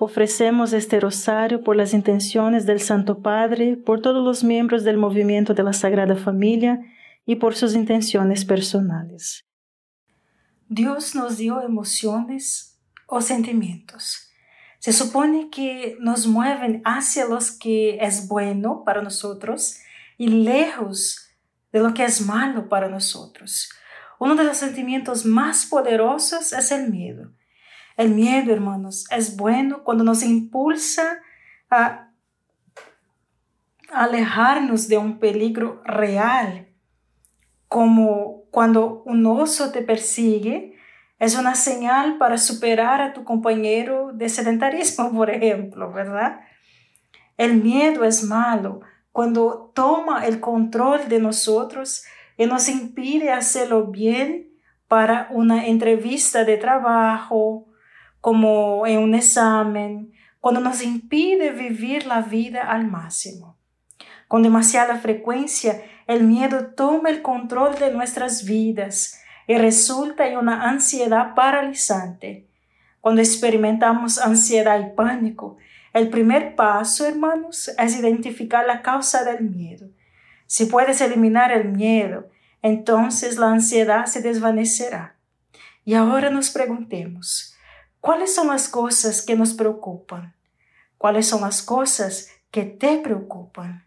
Ofrecemos este rosario por las intenciones del Santo Padre, por todos los miembros del movimiento de la Sagrada Familia y por sus intenciones personales. Dios nos dio emociones o sentimientos. Se supone que nos mueven hacia los que es bueno para nosotros y lejos de lo que es malo para nosotros. Uno de los sentimientos más poderosos es el miedo. El miedo, hermanos, es bueno cuando nos impulsa a alejarnos de un peligro real, como cuando un oso te persigue, es una señal para superar a tu compañero de sedentarismo, por ejemplo, ¿verdad? El miedo es malo cuando toma el control de nosotros y nos impide hacerlo bien para una entrevista de trabajo, como en un examen, cuando nos impide vivir la vida al máximo. Con demasiada frecuencia, el miedo toma el control de nuestras vidas y resulta en una ansiedad paralizante. Cuando experimentamos ansiedad y pánico, el primer paso, hermanos, es identificar la causa del miedo. Si puedes eliminar el miedo, entonces la ansiedad se desvanecerá. Y ahora nos preguntemos, ¿Cuáles son las cosas que nos preocupan? ¿Cuáles son las cosas que te preocupan?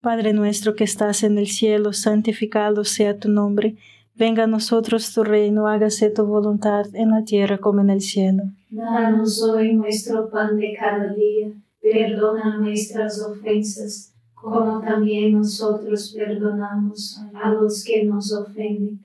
Padre nuestro que estás en el cielo, santificado sea tu nombre. Venga a nosotros tu reino, hágase tu voluntad en la tierra como en el cielo. Danos hoy nuestro pan de cada día, perdona nuestras ofensas, como también nosotros perdonamos a los que nos ofenden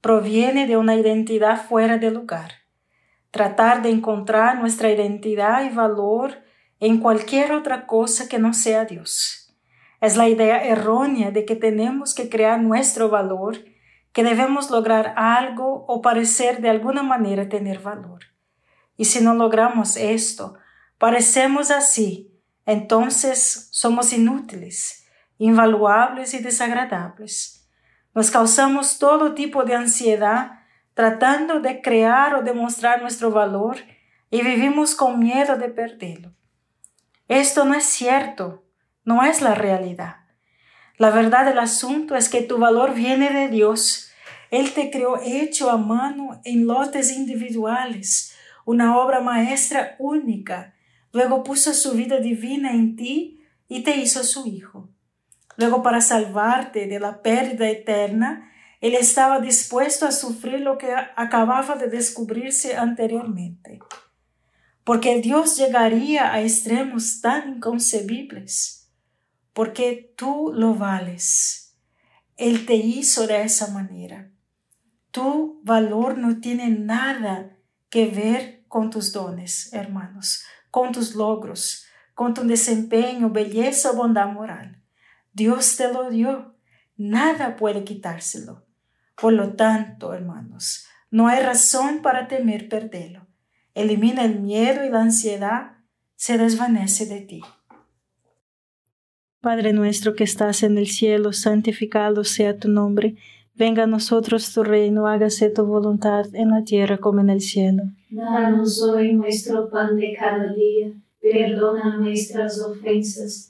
proviene de una identidad fuera de lugar. Tratar de encontrar nuestra identidad y valor en cualquier otra cosa que no sea Dios. Es la idea errónea de que tenemos que crear nuestro valor, que debemos lograr algo o parecer de alguna manera tener valor. Y si no logramos esto, parecemos así, entonces somos inútiles, invaluables y desagradables. Nos causamos todo tipo de ansiedad tratando de crear o demostrar nuestro valor y vivimos con miedo de perderlo. Esto no es cierto, no es la realidad. La verdad del asunto es que tu valor viene de Dios. Él te creó hecho a mano en lotes individuales una obra maestra única. Luego puso su vida divina en ti y te hizo su hijo. Luego para salvarte de la pérdida eterna, Él estaba dispuesto a sufrir lo que acababa de descubrirse anteriormente. Porque Dios llegaría a extremos tan inconcebibles. Porque tú lo vales. Él te hizo de esa manera. Tu valor no tiene nada que ver con tus dones, hermanos, con tus logros, con tu desempeño, belleza o bondad moral. Dios te lo dio, nada puede quitárselo. Por lo tanto, hermanos, no hay razón para temer perderlo. Elimina el miedo y la ansiedad, se desvanece de ti. Padre nuestro que estás en el cielo, santificado sea tu nombre Venga a nosotros tu reino, hágase tu voluntad en la tierra como en el cielo. Danos hoy nuestro pan de cada día, perdona nuestras ofensas,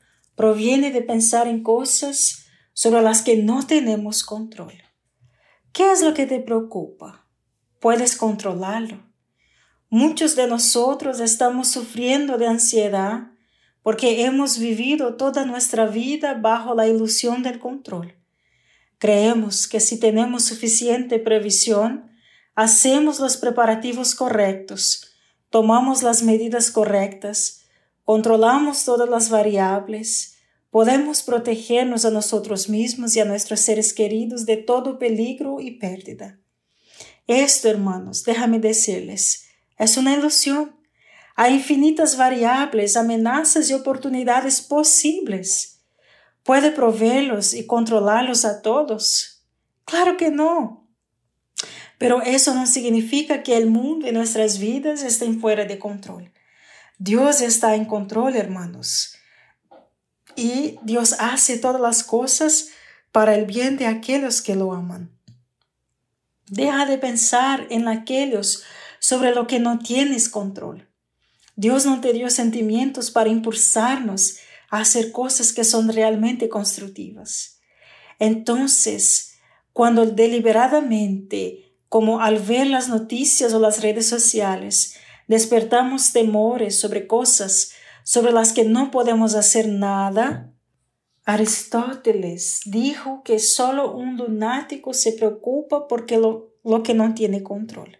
proviene de pensar en cosas sobre las que no tenemos control. ¿Qué es lo que te preocupa? ¿Puedes controlarlo? Muchos de nosotros estamos sufriendo de ansiedad porque hemos vivido toda nuestra vida bajo la ilusión del control. Creemos que si tenemos suficiente previsión, hacemos los preparativos correctos, tomamos las medidas correctas, controlamos todas las variables, podemos protegernos a nosotros mismos y a nuestros seres queridos de todo peligro y pérdida. Esto, hermanos, déjame decirles, es una ilusión. Hay infinitas variables, amenazas y oportunidades posibles ¿Puede proveerlos y controlarlos a todos? Claro que no. Pero eso no significa que el mundo y nuestras vidas estén fuera de control. Dios está en control, hermanos. Y Dios hace todas las cosas para el bien de aquellos que lo aman. Deja de pensar en aquellos sobre lo que no tienes control. Dios no te dio sentimientos para impulsarnos a hacer cosas que son realmente constructivas. Entonces, cuando deliberadamente, como al ver las noticias o las redes sociales, despertamos temores sobre cosas sobre las que no podemos hacer nada, Aristóteles dijo que solo un lunático se preocupa porque lo, lo que no tiene control.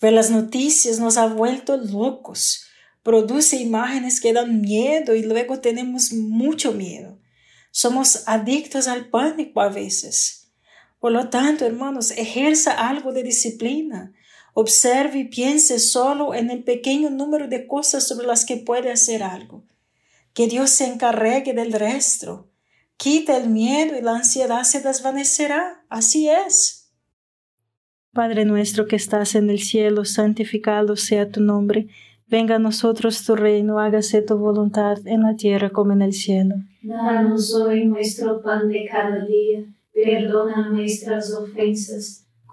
Ver las noticias nos ha vuelto locos produce imágenes que dan miedo y luego tenemos mucho miedo. Somos adictos al pánico a veces. Por lo tanto, hermanos, ejerza algo de disciplina. Observe y piense solo en el pequeño número de cosas sobre las que puede hacer algo. Que Dios se encargue del resto. Quita el miedo y la ansiedad se desvanecerá. Así es. Padre nuestro que estás en el cielo, santificado sea tu nombre Venga a nosotros tu reino, hágase tu voluntad en la tierra como en el cielo. Danos hoy nuestro pan de cada día, perdona nuestras ofensas,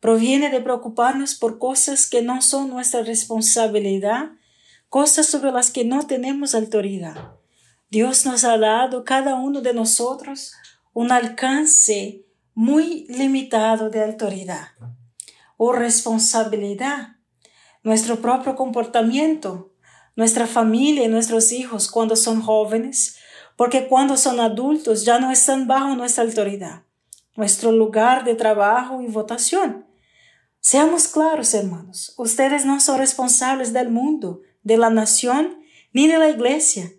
proviene de preocuparnos por cosas que no son nuestra responsabilidad, cosas sobre las que no tenemos autoridad. Dios nos ha dado cada uno de nosotros un alcance muy limitado de autoridad o responsabilidad. Nuestro propio comportamiento, nuestra familia y nuestros hijos cuando son jóvenes, porque cuando son adultos ya no están bajo nuestra autoridad, nuestro lugar de trabajo y votación. Seamos claros, hermanos, ustedes no son responsables del mundo, de la nación, ni de la iglesia.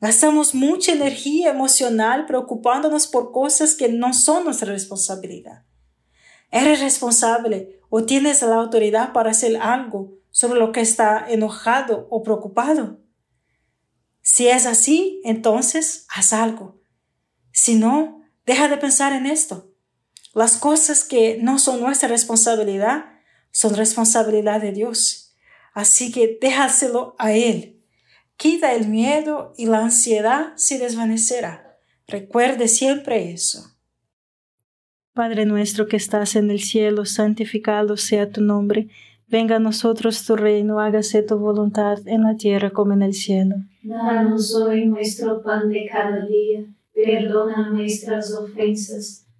Gastamos mucha energía emocional preocupándonos por cosas que no son nuestra responsabilidad. ¿Eres responsable o tienes la autoridad para hacer algo sobre lo que está enojado o preocupado? Si es así, entonces haz algo. Si no, deja de pensar en esto. Las cosas que no son nuestra responsabilidad son responsabilidad de Dios. Así que déjaselo a Él. Quita el miedo y la ansiedad se desvanecerá. Recuerde siempre eso. Padre nuestro que estás en el cielo, santificado sea tu nombre. Venga a nosotros tu reino, hágase tu voluntad en la tierra como en el cielo. Danos hoy nuestro pan de cada día. Perdona nuestras ofensas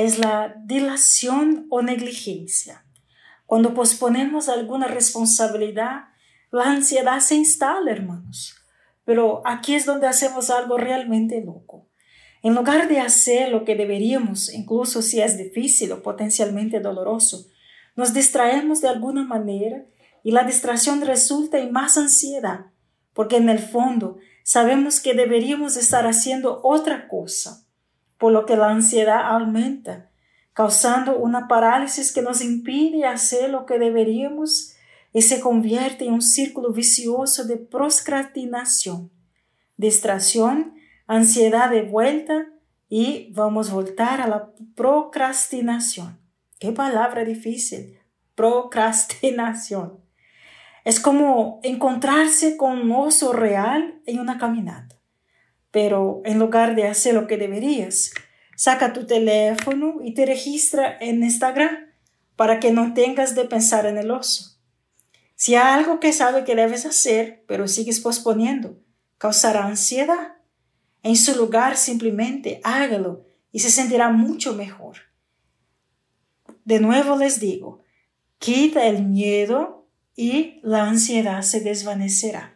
es la dilación o negligencia. Cuando posponemos alguna responsabilidad, la ansiedad se instala, hermanos. Pero aquí es donde hacemos algo realmente loco. En lugar de hacer lo que deberíamos, incluso si es difícil o potencialmente doloroso, nos distraemos de alguna manera y la distracción resulta en más ansiedad, porque en el fondo sabemos que deberíamos estar haciendo otra cosa por lo que la ansiedad aumenta, causando una parálisis que nos impide hacer lo que deberíamos y se convierte en un círculo vicioso de procrastinación, distracción, ansiedad de vuelta y vamos a voltar a la procrastinación. Qué palabra difícil, procrastinación. Es como encontrarse con un oso real en una caminata pero en lugar de hacer lo que deberías, saca tu teléfono y te registra en Instagram para que no tengas de pensar en el oso. Si hay algo que sabe que debes hacer, pero sigues posponiendo, causará ansiedad. En su lugar, simplemente hágalo y se sentirá mucho mejor. De nuevo les digo, quita el miedo y la ansiedad se desvanecerá.